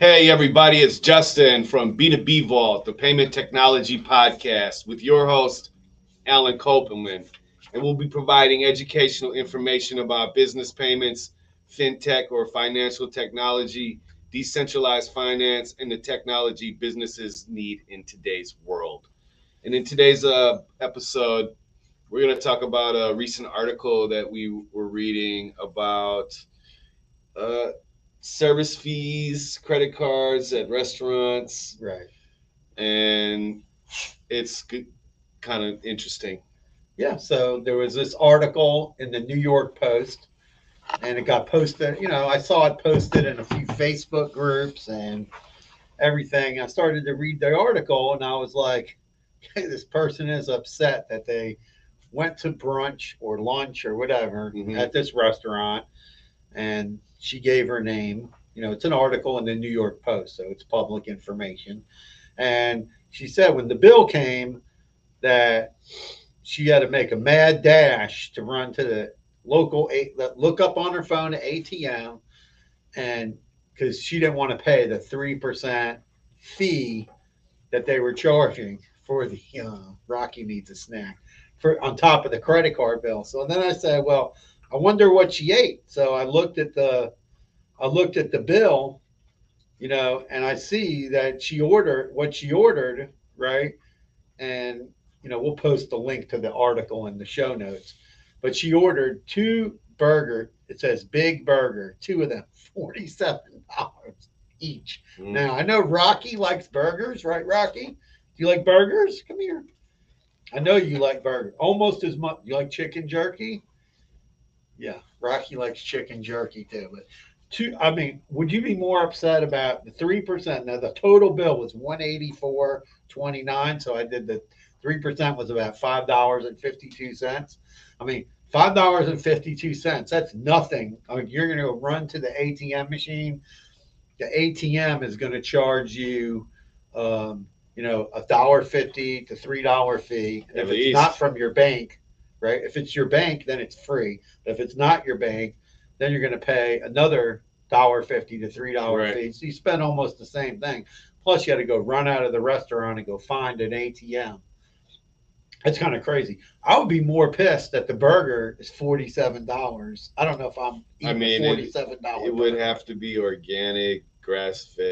Hey, everybody, it's Justin from B2B Vault, the Payment Technology Podcast, with your host, Alan Kopelman. And we'll be providing educational information about business payments, fintech or financial technology, decentralized finance, and the technology businesses need in today's world. And in today's uh, episode, we're going to talk about a recent article that we were reading about uh, service fees, credit cards at restaurants, Right. and it's good, kind of interesting. Yeah. So there was this article in the New York Post, and it got posted. You know, I saw it posted in a few Facebook groups and everything. I started to read the article, and I was like, hey, this person is upset that they went to brunch or lunch or whatever Mhm. at this restaurant, and she gave her name. You know, it's an article in the New York Post, so it's public information. And she said when the bill came that she had to make a mad dash to run to the local look up on her phone at ATM and because she didn't want to pay the three percent fee that they were charging for the uh, Rocky needs a snack for on top of the credit card bill. So then I said, well, I wonder what she ate. So I looked at the I looked at the bill, you know, and I see that she ordered what she ordered, right? And you know, we'll post the link to the article in the show notes. But she ordered two burger. It says big burger, two of them, forty-seven dollars each. Mm. Now I know Rocky likes burgers, right? Rocky, do you like burgers? Come here. I know you like burgers almost as much. You like chicken jerky? Yeah, Rocky likes chicken jerky too. But two, I mean, would you be more upset about the three percent? Now the total bill was one eighty four twenty nine. So I did the three percent was about five dollars and fifty two cents. I mean, five dollars and fifty two cents. That's nothing. I mean, you're going to run to the ATM machine. The ATM is going to charge you, um, you know, a dollar fifty to three dollar fee. At if it's not from your bank, right? If it's your bank, then it's free. But if it's not your bank, then you're going to pay another dollar fifty to three dollar Right. fee. So you spend almost the same thing. Plus, you got to go run out of the restaurant and go find an ATM. That's kind of crazy. I would be more pissed that the burger is forty seven dollars. I don't know if I'm I mean, forty seven dollars. It would have to be organic, grass fed.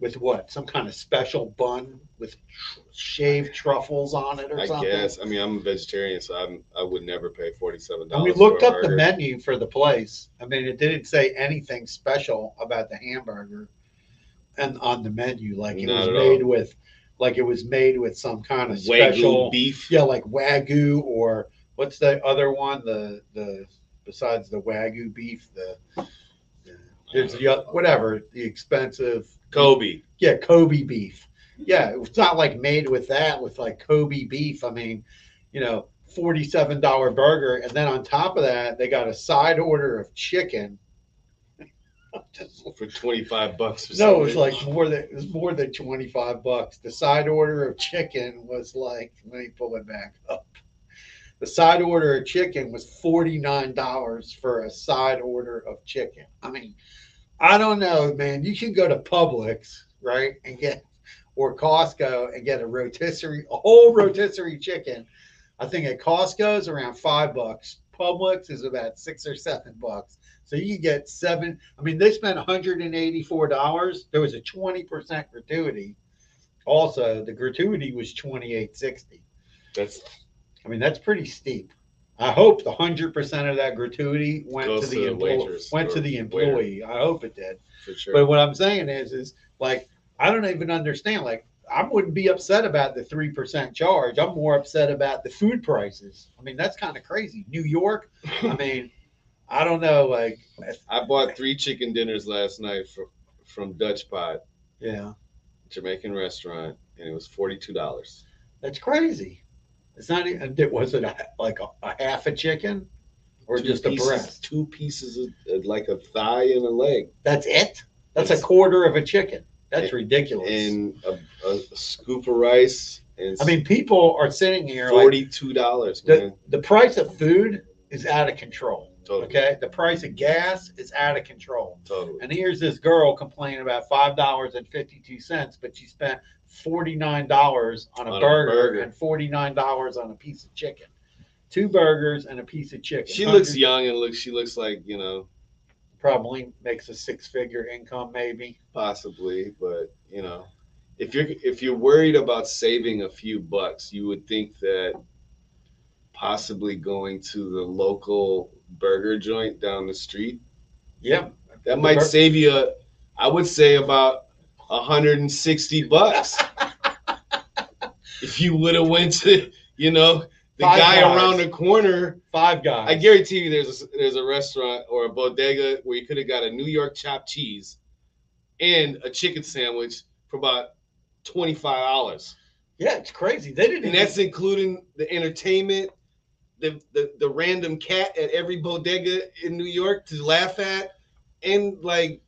With what? Some kind of special bun with tr- shaved truffles on it or I something. guess. I mean, I'm a vegetarian, so I'm I would never pay $47. And we looked up the menu for the place. I mean, it didn't say anything special about the hamburger and on the menu, like it Not was made with, like it was made with some kind of Wagyu special, beef. yeah, like wagyu or what's the other one? The the besides the wagyu beef, the, the there's the whatever the expensive Kobe. yeah, Kobe beef. Yeah, it's not like made with that with like Kobe beef. I mean, you know, forty-seven dollar burger, and then on top of that, they got a side order of chicken. Just- for 25 bucks or no, it was like more than it was more than twenty-five bucks. The side order of chicken was like, let me pull it back up. The side order of chicken was forty-nine dollars for a side order of chicken. I mean, I don't know, man. You can go to Publix, right, and get or Costco and get a rotisserie, a whole rotisserie chicken. I think at Costco is around five bucks. Publix is about six or seven bucks. So you get seven. I mean, they spent $184. There was a 20% gratuity. Also, the gratuity was 2860. That's I mean, that's pretty steep. I hope the hundred percent of that gratuity went Goes to the employee. Went to the employee. I hope it did. for sure. But what I'm saying is, is like I don't even understand. Like I wouldn't be upset about the three percent charge. I'm more upset about the food prices. I mean, that's kind of crazy. New York. I mean, I don't know. Like, I bought three chicken dinners last night from from Dutch Pot, yeah, Jamaican restaurant, and it was forty two dollars. that's crazy. It's not even. It was it a, like a, a half a chicken, or just a breast. Two pieces of uh, like a thigh and a leg, That's it. That's a It's- quarter of a chicken. That's ridiculous. and a, a scoop of rice, and I mean, people are sitting here like forty two dollars, the, man. the price of food is out of control. Totally. Okay, the price of gas is out of control. Totally. And here's this girl complaining about five dollars and fifty two cents, but she spent forty nine dollars on a On a burger, burger. and forty nine dollars on a piece of chicken. Two burgers and a piece of chicken. She looks young and looks. She looks like you know Probably makes a six figure income, maybe. possibly, but you know, if you're if you're worried about saving a few bucks, you would think that possibly going to the local burger joint down the street Yeah, that might bur- save you. a- I would say about 160 bucks if you would have went to you know the Five guy Guys. around the corner. five guys. I guarantee you, there's a, there's a restaurant or a bodega where you could have got a New York chopped cheese and a chicken sandwich for about twenty five dollars, yeah, it's crazy. They didn't. and that's including the entertainment, the, the the random cat at every bodega in New York to laugh at, and like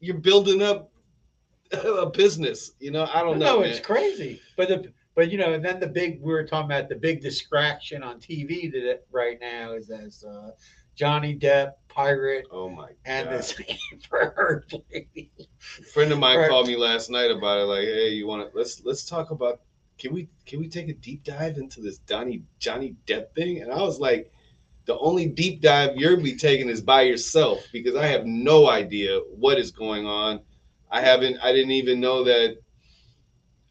you're building up a business. You know, I don't know. no, man. it's crazy. But the but you know, and then the big we were talking about the big distraction on TV that right now is as uh, Johnny Depp pirate Oh my God. and this Amber Heard lady. A friend of mine Right. called me last night about it. Like, hey, you want to let's let's talk about can we can we take a deep dive into this Johnny Johnny Depp thing? And I was like, the only deep dive you'll be taking is by yourself because I have no idea what is going on. I haven't. I didn't even know that.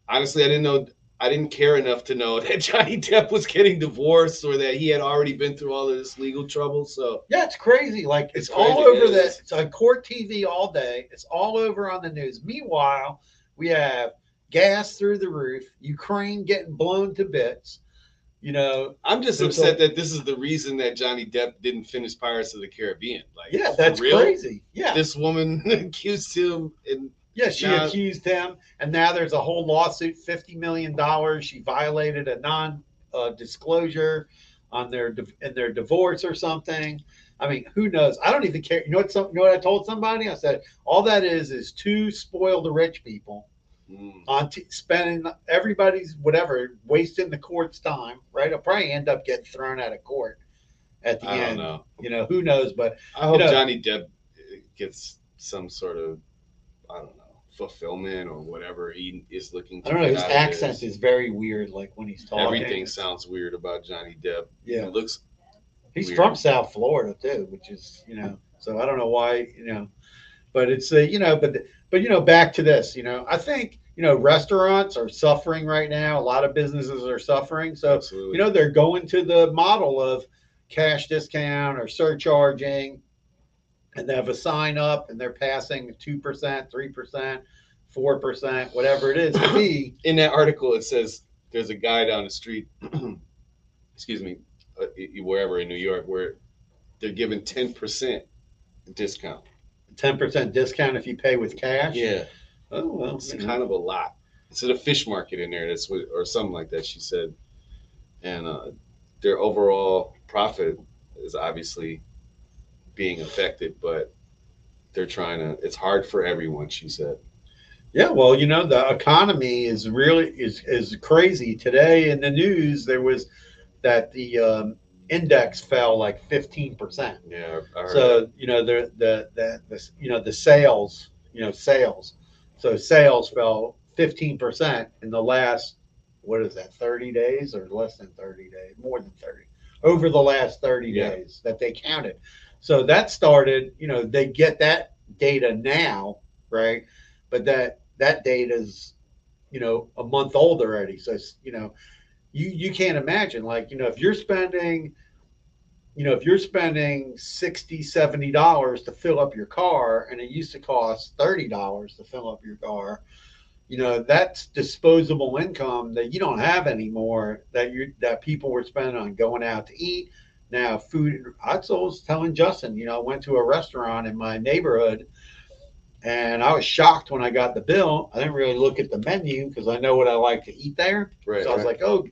Honestly, I didn't know. I didn't care enough to know that Johnny Depp was getting divorced or that he had already been through all of this legal trouble. So Yeah, it's crazy. Like it's, It's all over it the it's on court TV all day. It's all over on the news. Meanwhile, we have gas through the roof, Ukraine getting blown to bits. You know, I'm just upset that this is the reason that Johnny Depp didn't finish Pirates of the Caribbean. Like, yeah, that's real? crazy. Yeah, This woman accused him, and yeah, she Now- accused him, and now there's a whole lawsuit, fifty million dollars. She violated a non-disclosure uh, on their in their divorce or something. I mean, who knows? I don't even care. You know what? Some, you know what I told somebody? I said all that is is two spoiled the rich people mm, on t- spending everybody's whatever, wasting the court's time. Right? I'll probably end up getting thrown out of court at the I don't end. know. You know, who knows? But I hope know- Johnny Depp uh, gets some sort of, I don't know, fulfillment or whatever he is looking I don't know. His accent this. is very weird. Like when he's talking, Everything sounds weird about Johnny Depp. Yeah. He looks He's Weird. from South Florida too, which is you know. So I don't know why you know, but it's uh, you know, but but you know, back to this. You know, I think you know restaurants are suffering right now. A lot of businesses are suffering. So absolutely. you know they're going to the model of cash discount or surcharging, and they have a sign up and they're passing two percent, three percent, four percent, whatever it is fee. in that article it says there's a guy down the street excuse me uh, wherever in new york where they're giving 10% discount Ten percent discount if you pay with cash. yeah Oh well. it's you know. kind of a lot it's at a fish market in there that's what or something like that she said and uh, their overall profit is obviously being affected but they're trying to it's hard for everyone she said Yeah, well, you know, the economy is really is is crazy. Today in the news, there was that the um, index fell like fifteen percent. yeah I heard that. So you know the, the the the you know the sales, you know sales. So sales fell fifteen percent in the last what is that thirty days or less than thirty days, more than thirty over the last thirty Yeah. days that they counted. So that started. You know they get that data now, right? But that that data is, you know a month old already. So it's, you know you you can't imagine like you know if you're spending you know if you're spending 60 70 dollars to fill up your car and it used to cost 30 dollars to fill up your car you know that's disposable income that you don't have anymore that you that people were spending on going out to eat. Now food i was telling justin you know i went to a restaurant in my neighborhood and i was shocked when i got the bill i didn't really look at the menu because i know what i like to eat there right, so I was right. like, oh,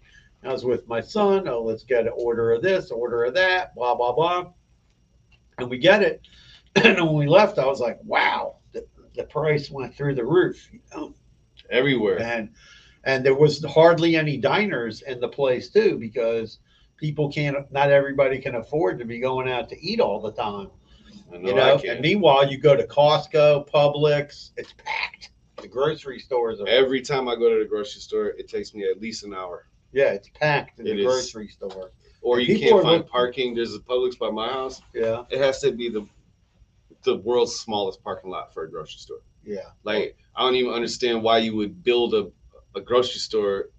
I was with my son. Oh, let's get an order of this, order of that, blah, blah, blah. And we get it. And when we left, I was like, wow, the, the price went through the roof. You know? everywhere And and there was hardly any diners in the place too, because people can't. Not everybody can afford to be going out to eat all the time. I know, You I know. can. And meanwhile, you go to Costco, Publix, it's packed. The grocery stores are. Every time I go to the grocery store, it takes me at least an hour. yeah, it's packed in It the is. grocery store. Or And you people can't are find look- parking. There's a Publix by my house. Yeah, It has to be the the world's smallest parking lot for a grocery store. yeah. Like I don't even understand why you would build a, a grocery store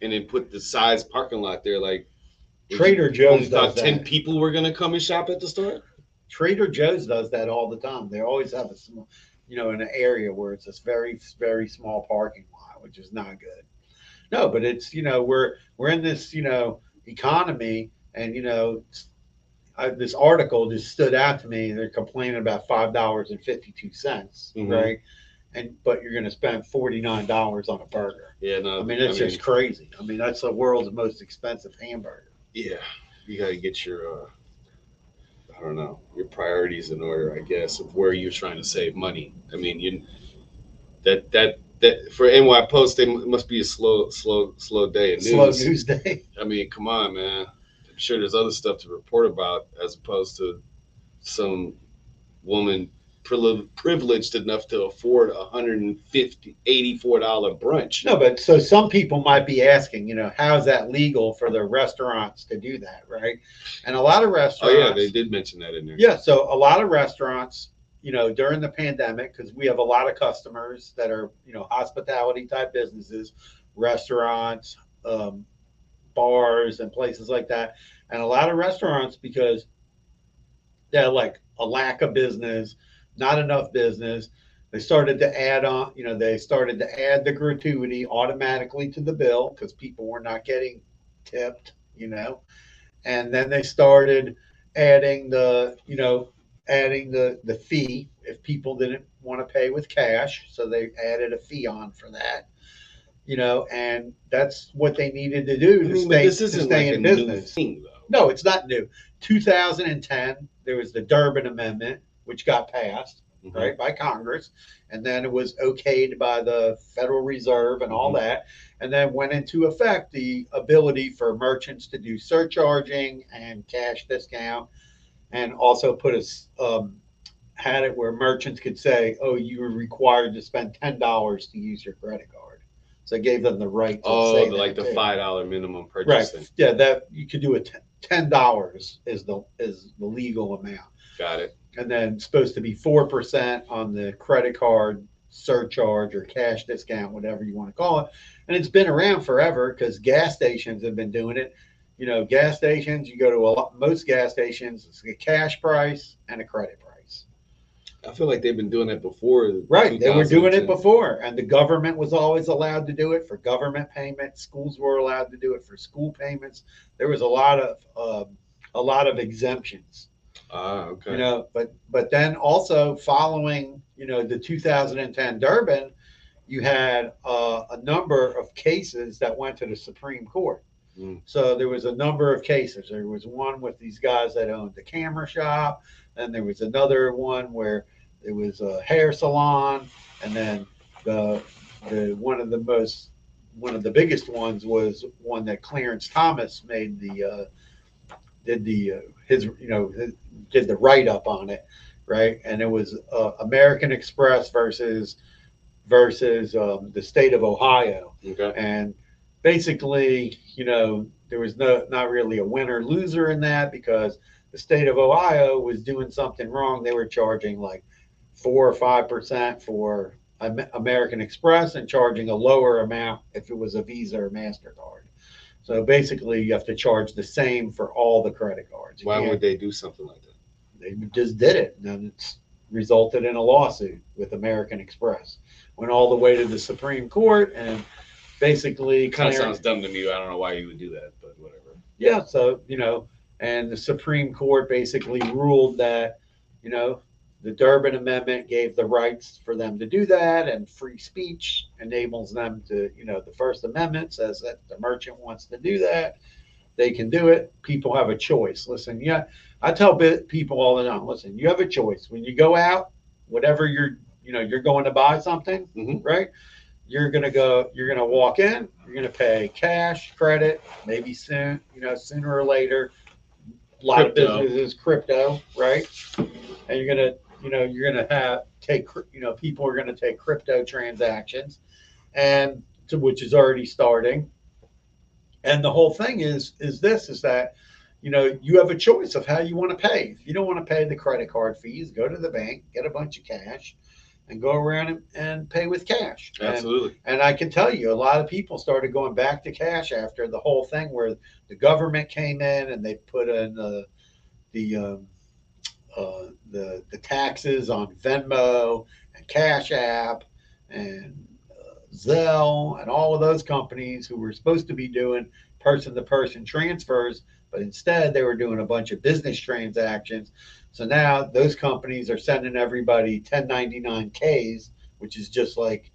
and then put the size parking lot there. Like Trader you Joe's only thought does ten that. people were gonna come and shop at the store. Trader Joe's does that all the time. They always have a small, you know, in an area where it's this very, very small parking lot, which is not good. No, but it's you know we're we're in this you know economy, and you know I, this article just stood out to me. They're complaining about five dollars and fifty two cents, Mhm. right? And but you're going to spend forty nine dollars on a burger. Yeah, no. I mean, it's just crazy. I mean, that's the world's most expensive hamburger. yeah, you gotta get your uh, I don't know your priorities in order, I guess, of where you're trying to save money. I mean, you that that that for NY Post, they must be a slow, slow, slow day of Slow news. news day. I mean, come on, man. I'm sure there's other stuff to report about as opposed to some woman privileged enough to afford a hundred and fifty, eighty-four dollar brunch. No, but so some people might be asking, you know, how is that legal for the restaurants to do that, right? And a lot of restaurants. Oh yeah, they did mention that in there. yeah. So a lot of restaurants, you know, during the pandemic, because we have a lot of customers that are, you know, hospitality type businesses, restaurants, um, bars, and places like that, and a lot of restaurants because they had like a lack of business, not enough business. They started to add on, you know, they started to add the gratuity automatically to the bill because people were not getting tipped, you know. And then they started adding the, you know, adding the the fee if people didn't want to pay with cash. So they added a fee on for that. You know, and that's what they needed to do I to mean, stay, this isn't stay like in new business. thing. No, it's not new. 2010, there was the Durbin Amendment, which got passed, Mhm. right, by Congress. And then it was okayed by the Federal Reserve and all Mhm. that. And then went into effect the ability for merchants to do surcharging and cash discount. And also put us, um, had it where merchants could say, oh, you were required to spend $10 to use your credit card. So it gave them the right to Oh, say like the too. five dollar minimum purchase. Right. Yeah, that you could do it. Ten dollars is the is the legal amount, Got it. And then supposed to be four percent on the credit card surcharge or cash discount, whatever you want to call it. And it's been around forever because gas stations have been doing it. You know, gas stations. You go to a lot, most gas stations. It's a cash price and a credit price. I feel like they've been doing it before. Right. They were doing it before, and the government was always allowed to do it for government payments. Schools were allowed to do it for school payments. There was a lot of um, a lot of exemptions, Ah, okay. you know. But but then also following, you know, the 2010 Durbin, you had uh, a number of cases that went to the Supreme Court. Mm. So there was a number of cases. There was one with these guys that owned the camera shop, and there was another one where it was a hair salon, and then the the one of the most one of the biggest ones was one that Clarence Thomas made the uh, did the uh, his you know his, did the write up on it, right? And it was uh, American Express versus versus um, the state of Ohio, Okay. and basically, you know, there was no not really a winner loser in that because the state of Ohio was doing something wrong. They were charging like four or five percent for American Express and charging a lower amount if it was a Visa or Mastercard. So basically, you have to charge the same for all the credit cards. You Why can't- would they do something like that? they just did it, and then it's resulted in a lawsuit with American Express. Went all the way to the Supreme Court, and basically, kind of sounds dumb to me. I don't know why you would do that, but whatever. yeah. So you know, and the Supreme Court basically ruled that you know the Durbin Amendment gave the rights for them to do that, and free speech enables them to you know the First Amendment says that the merchant wants to do that, they can do it. People have a choice. Listen, yeah, I tell people all the time. Listen, you have a choice when you go out, whatever you're you know you're going to buy something, Mhm. right? you're gonna go, you're gonna walk in, you're gonna pay cash, credit, maybe soon, you know, sooner or later. A lot Crypto. of businesses crypto, right? And you're gonna, you know, you're gonna have take, you know, people are gonna take crypto transactions, and to which is already starting. And the whole thing is is this is that you know you have a choice of how you want to pay. If you don't want to pay the credit card fees, go to the bank, get a bunch of cash, and go around and, and pay with cash. And, Absolutely. and I can tell you, a lot of people started going back to cash after the whole thing where the government came in and they put in the the um, uh, the the taxes on Venmo and Cash App and uh, Zelle and all of those companies who were supposed to be doing person to person transfers, but instead they were doing a bunch of business transactions. So now those companies are sending everybody 1099Ks, which is just like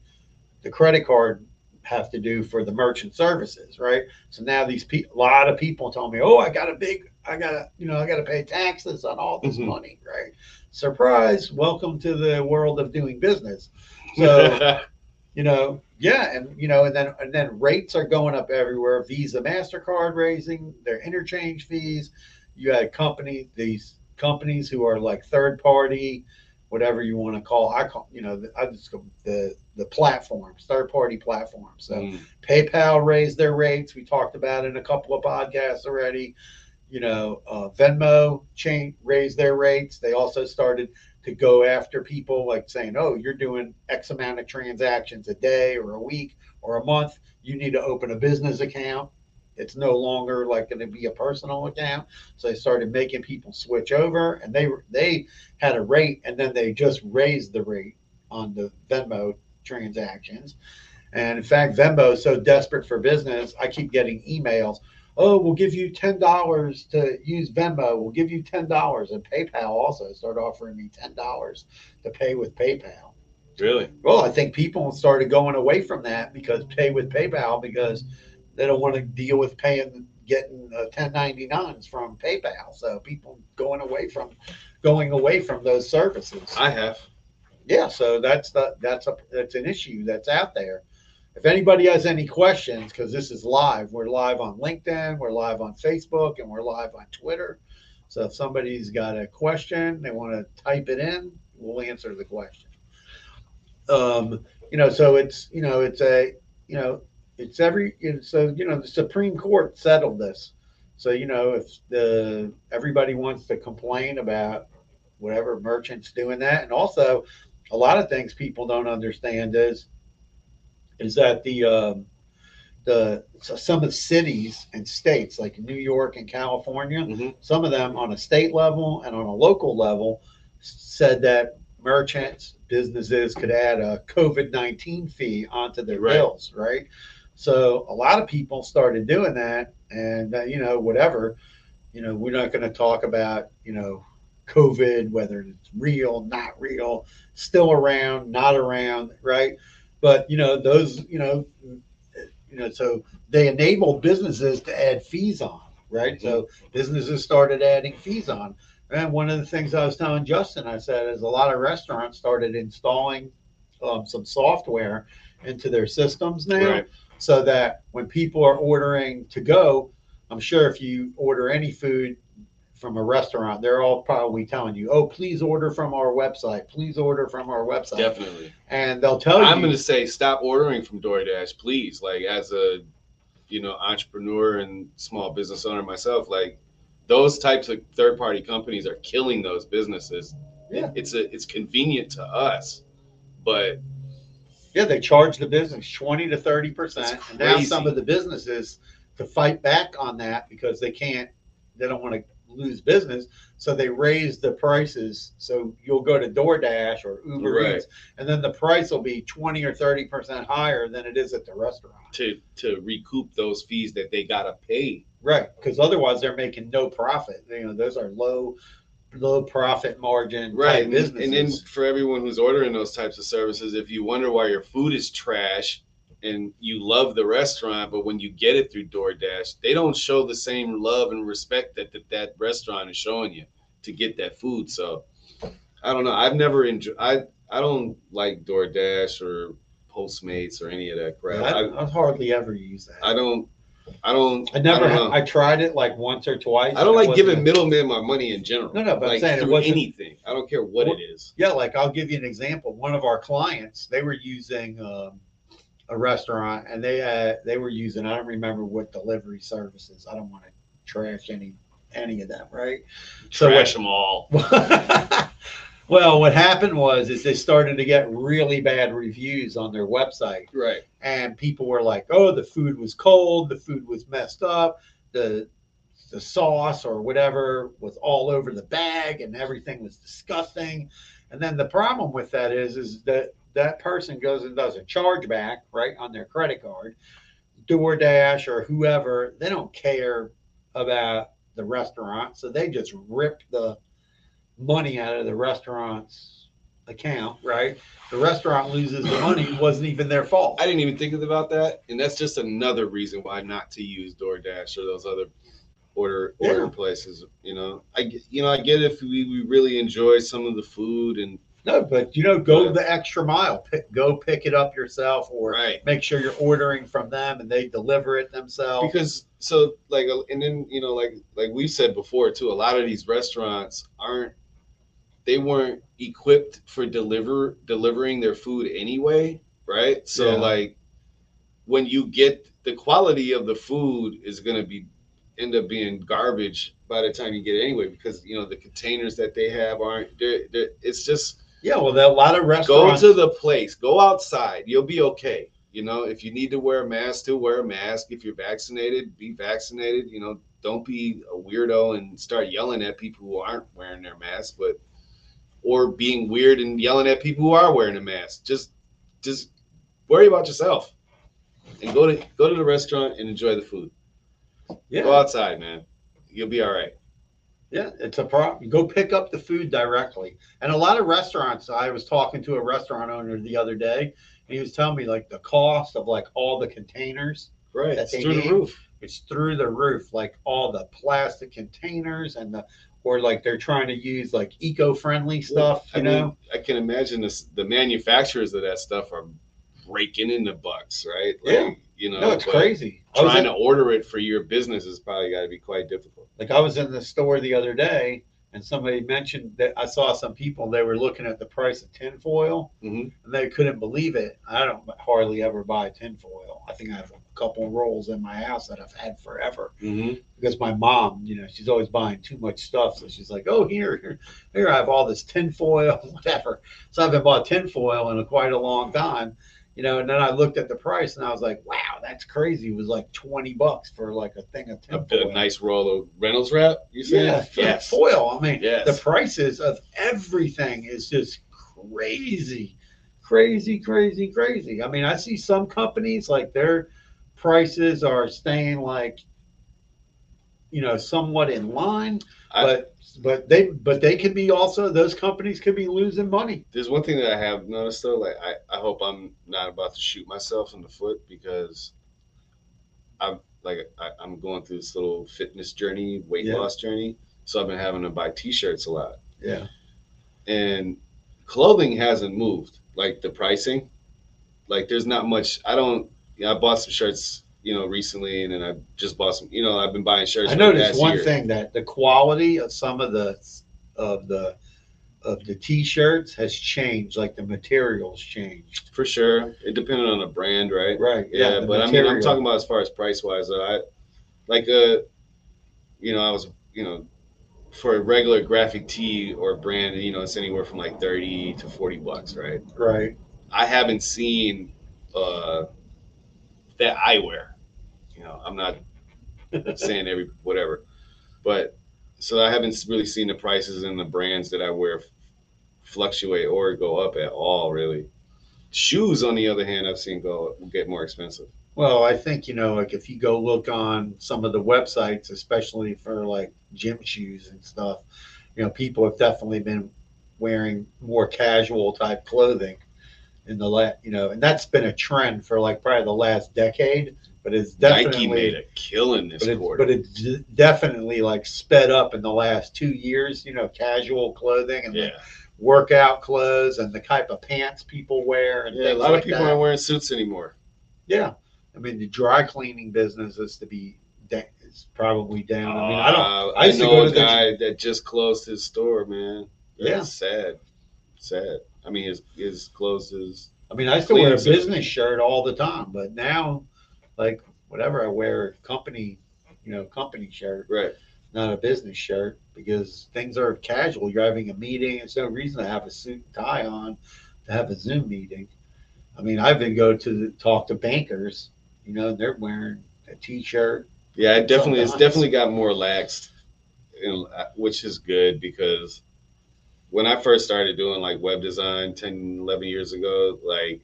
the credit card have to do for the merchant services, right? So now these people, a lot of people tell me, "Oh, I got a big, I got to, you know, I got to pay taxes on all this Mhm. money," right? Surprise! Welcome to the world of doing business. So you know, yeah, and you know, and then and then rates are going up everywhere. Visa, Mastercard raising their interchange fees. You had company these companies who are like third party, whatever you want to call. I call you know, I just go the the platforms, third party platforms. So Mm. PayPal raised their rates. We talked about it in a couple of podcasts already. You know, uh, Venmo chain raised their rates. They also started to go after people like saying, "Oh, you're doing X amount of transactions a day or a week or a month. You need to open a business account." It's no longer like going to be a personal account. So they started making people switch over, and they they had a rate, and then they just raised the rate on the Venmo transactions. And in fact, Venmo is so desperate for business, I keep getting emails. Oh, we'll give you ten dollars to use Venmo. We'll give you ten dollars, and PayPal also started offering me ten dollars to pay with PayPal. Really? Well, I think people started going away from that because pay with PayPal because they don't want to deal with paying getting uh, 1099s from PayPal. So people going away from going away from those services I have. yeah so that's the that's a that's an issue that's out there if anybody has any questions because this is live we're live on linkedin we're live on facebook and we're live on twitter. So if somebody's got a question they want to type it in we'll answer the question. Um you know so it's you know it's a you know it's every so you know the supreme court settled this. So you know if the everybody wants to complain about whatever merchants doing that and also a lot of things people don't understand is is that the um, the so some of the cities and states like New York and California, Mhm. some of them on a state level and on a local level said that merchants businesses could add a COVID nineteen fee onto their Right. bills, right? So a lot of people started doing that, and uh, you know whatever, you know we're not going to talk about you know COVID, whether it's real, not real, still around, not around, right? But you know, those, you know, you know, so they enabled businesses to add fees on, right? So businesses started adding fees on. And one of the things I was telling Justin, I said, is a lot of restaurants started installing um, some software into their systems now, Right. so that when people are ordering to go, I'm sure if you order any food from a restaurant, they're all probably telling you, "Oh, please order from our website. Please order from our website." Definitely. And they'll tell you I'm going to say stop ordering from DoorDash, please. Like as a, you know, entrepreneur and small business owner myself, like those types of third party companies are killing those businesses. Yeah. It's a it's convenient to us, but yeah, they charge the business 20 to 30 percent. And now some of the businesses to fight back on that because they can't, they don't want to lose business, so they raise the prices. So you'll go to DoorDash or Uber Right. Eats, and then the price will be 20 or 30 percent higher than it is at the restaurant. to to recoup those fees that they gotta pay. Right, because otherwise they're making no profit. You know, those are low, low profit margin Right. businesses. and then for everyone who's ordering those types of services, if you wonder why your food is trash and you love the restaurant, but when you get it through DoorDash, they don't show the same love and respect that that, that restaurant is showing you to get that food. So I don't know. I've never enjoyed I I don't like DoorDash or Postmates or any of that crap. I, I, I hardly ever use that. I don't. I don't. I never. I, don't. I tried it like once or twice. I don't like giving middlemen my money in general. No, no, but I'm saying it wasn't- anything. I don't care what What- it is. Yeah, like I'll give you an example. One of our clients, they were using um, a restaurant, and they had they were using. I don't remember what delivery services. I don't want to trash any any of them, right? So Trash them all. well, what happened was is they started to get really bad reviews on their website, Right. and people were like, "Oh, the food was cold, the food was messed up, the the sauce or whatever was all over the bag, and everything was disgusting." And then the problem with that is, is that that person goes and does a chargeback right on their credit card, DoorDash or whoever. They don't care about the restaurant, so they just rip the money out of the restaurant's account. Right, the restaurant loses the money. It wasn't even their fault. I didn't even think about that, and that's just another reason why not to use DoorDash or those other order order Yeah. places. You know, I you know I get if we, we really enjoy some of the food and No, but you know, go the extra mile. Pick, go pick it up yourself, or right make sure you're ordering from them and they deliver it themselves. because so like and then you know like like we said before too a lot of these restaurants aren't they weren't equipped for deliver delivering their food anyway right so Yeah. like when you get the quality of the food is going to be end up being garbage by the time you get it anyway because you know the containers that they have aren't they're, they're, it's just yeah, well, there are a lot of restaurants. go to the place. Go outside. You'll be okay. You know if you need to wear a mask to wear a mask. If you're vaccinated be vaccinated. You know don't be a weirdo and start yelling at people who aren't wearing their mask but or being weird and yelling at people who are wearing a mask. Just just worry about yourself and go to go to the restaurant and enjoy the food. Yeah. go outside man. You'll be all right yeah, it's a problem. Go pick up the food directly. And a lot of restaurants. I was talking to a restaurant owner the other day, and he was telling me like the cost of like all the containers. right it's through the roof It's through the roof, like all the plastic containers and the, or like they're trying to use like eco-friendly stuff. I You mean, know, I can imagine this. The manufacturers of that stuff are raking in the bucks, right? Yeah. you know, no, it's crazy. Trying in- to order it for your business is probably got to be quite difficult. like I was in the store the other day and somebody mentioned that I saw some people they were looking at the price of tinfoil Mhm. and they couldn't believe it. I don't hardly ever buy tinfoil. I think I have a couple rolls in my house that I've had forever Mm-hmm. because my mom, you know, she's always buying too much stuff. So she's like, oh, here, here, here, I have all this tinfoil, whatever. So I haven't bought tinfoil in a, quite a long time. You know, and then I looked at the price and I was like, wow, that's crazy. It was like 20 bucks for like a thing of A, tinfoil. a nice roll of Reynolds wrap. You saying? Yeah, for foil. I mean, Yes. the prices of everything is just crazy, crazy, crazy, crazy. I mean, I see some companies like their prices are staying like, you know, somewhat in line, I- but but they but they could be also those companies could be losing money. There's one thing that I have noticed though. Like I, I hope I'm not about to shoot myself in the foot because I'm like I, I'm going through this little fitness journey, weight Yeah. loss journey. So I've been having to buy T-shirts a lot. Yeah, and clothing hasn't moved like the pricing like there's not much i don't you know, i bought some shirts you know recently and then i just bought some you know i've been buying shirts I noticed one year. thing that the quality of some of the of the of the t-shirts has changed. Like the materials changed. for sure it depended on the brand right Right. yeah, the but i mean i'm talking about as far as price wise i like uh you know i was you know for a regular graphic tee or brand you know it's anywhere from like 30 to 40 bucks right Right. I haven't seen uh, that I wear. You know, I'm not saying every whatever, but so I haven't really seen the prices and the brands that I wear fluctuate or go up at all. Really, shoes on the other hand, I've seen go get more expensive. Well, I think, you know, like if you go look on some of the websites, especially for like gym shoes and stuff, you know, people have definitely been wearing more casual type clothing in the last, you know, and that's been a trend for like probably the last decade, but it's definitely Nike made a killing this but it's, quarter. but it's definitely like sped up in the last two years, you know, casual clothing and yeah, like workout clothes and the type of pants people wear and Yeah, a lot like of people that. aren't wearing suits anymore. Yeah, I mean the dry cleaning business is to be da- is probably down. I mean, I don't. Uh, I I, used to know go a to the- guy that just closed his store, man. That's Yeah. sad. Sad. I mean, his his closed his. I mean, I still wear a business shirt all the time, but now, like whatever I wear, company, you know, company shirt, Right. not a business shirt, because things are casual. You're having a meeting. It's no reason to have a suit and tie on to have a Zoom meeting. I mean, I've been go to the, talk to bankers, you know, and they're wearing a t-shirt. Yeah, it definitely it's definitely got more laxed, uh, which is good because when I first started doing like web design 10, 11 years ago, like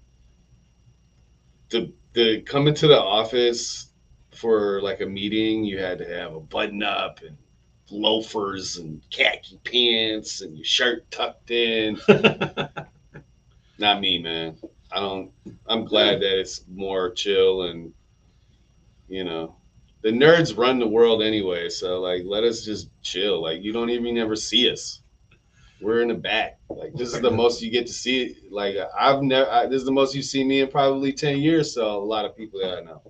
the the coming to the office for like a meeting, you had to have a button up and loafers and khaki pants and your shirt tucked in. Not me, man. I don't. I'm glad that it's more chill and you know the nerds run the world anyway. So like, let us just chill. Like you don't even ever see us. We're in the back. Like this is the most you get to see. Like I've never. I, this is the most you see me in probably ten years. So a lot of people that I know.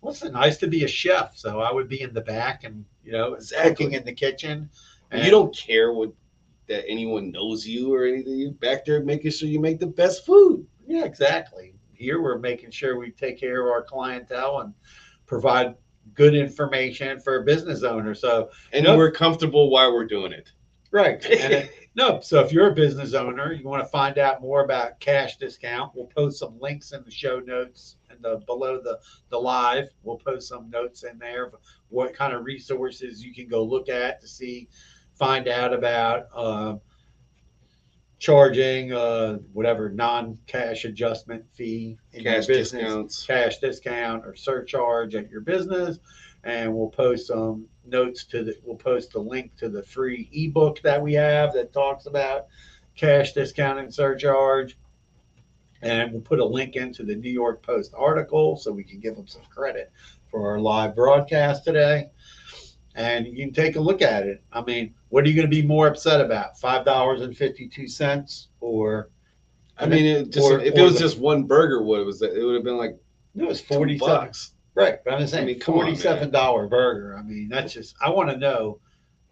Well, it's nice to be a chef, so I would be in the back and you know Exactly. cooking in the kitchen. And you don't care what that anyone knows you or anything. You're back there making sure you make the best food. Yeah, exactly. Here we're making sure we take care of our clientele and provide good information for a business owner. So And Yep. we're comfortable while we're doing it. Right. And it, no, so if you're a business owner, you want to find out more about cash discount, we'll post some links in the show notes and the below the the live. We'll post some notes in there of what kind of resources you can go look at to see, find out about uh, charging uh, whatever non-cash adjustment fee in Cash your business. discounts. cash discount or surcharge at your business. And we'll post some notes to the, we'll post a link to the free ebook that we have that talks about cash discount and surcharge. And we'll put a link into the New York Post article so we can give them some credit for our live broadcast today. And you can take a look at it. I mean, what are you going to be more upset about? Five dollars and fifty-two cents, or I mean, it just Or- if or it was the- just one burger, what it was that? It would have been like no, was forty bucks. Right, but I'm just saying, I mean, come on, man. forty-seven dollar burger. I mean, that's just. I want to know.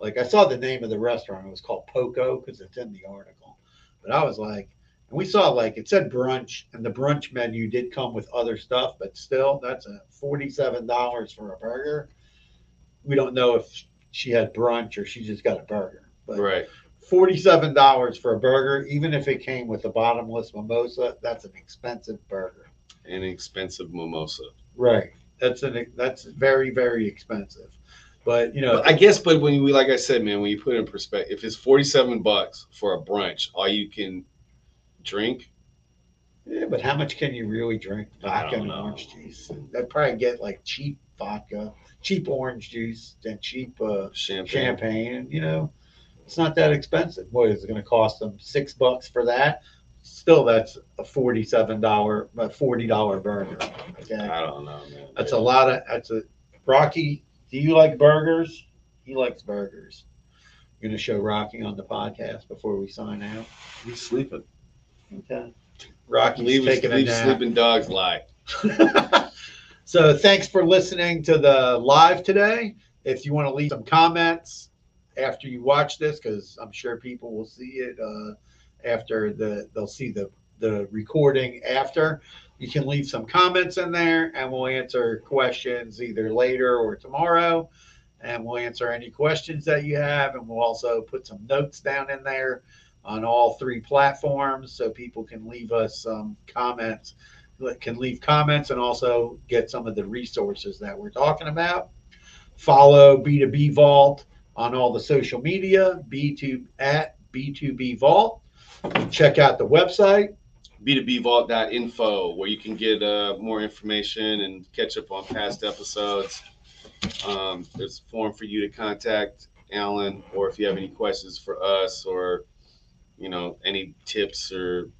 Like, I saw the name of the restaurant. It was called Poco because it's in the article. But I was like, and we saw like it said brunch, and the brunch menu did come with other stuff, but still, that's a forty-seven dollars for a burger. We don't know if she had brunch or she just got a burger. But Right. forty-seven dollars for a burger, even if it came with a bottomless mimosa, that's an expensive burger. An expensive mimosa. Right. That's an that's very very expensive. But you know, I guess, but when we, like I said, man, when you put it in perspective, if it's forty-seven bucks for a brunch, all you can drink, yeah, but how much can you really drink vodka and know. orange juice? They'd probably get like cheap vodka, cheap orange juice, and cheap uh, champagne. champagne. You know, it's not that expensive. What is it going to cost them? Six bucks for that? Still, that's a forty-seven dollar, a forty dollar burger. Okay, I don't know, man. that's a lot of. That's a Rocky. Do you like burgers? He likes burgers. You're gonna show Rocky on the podcast before we sign out. He's sleeping. Okay. Rocky's Leave, taking a leave nap. sleeping dogs lie. so thanks for listening to the live today. If you want to leave some comments after you watch this, because I'm sure people will see it uh, after the they'll see the the recording after. You can leave some comments in there, and we'll answer questions either later or tomorrow. And we'll answer any questions that you have, and we'll also put some notes down in there on all three platforms so people can leave us some comments can leave comments and also get some of the resources that we're talking about. Follow B2B Vault on all the social media, B2 at B2B Vault. Check out the website. b2bvault.info where you can get uh, more information and catch up on past episodes. Um, there's a form for you to contact Alan, or if you have any questions for us, or you know any tips or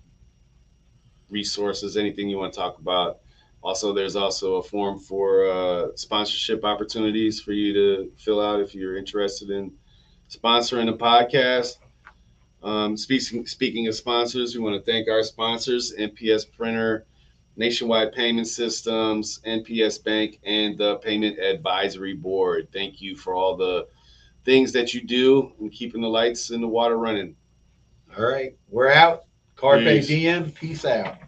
resources, anything you want to talk about. Also, there's also a form for uh, sponsorship opportunities for you to fill out if you're interested in sponsoring a podcast. Um, speaking speaking of sponsors, we want to thank our sponsors: NPS Printer, Nationwide Payment Systems, NPS Bank, and the Payment Advisory Board. Thank you for all the things that you do and keeping the lights and the water running. All right, we're out. Carpe Peace. diem. Peace out.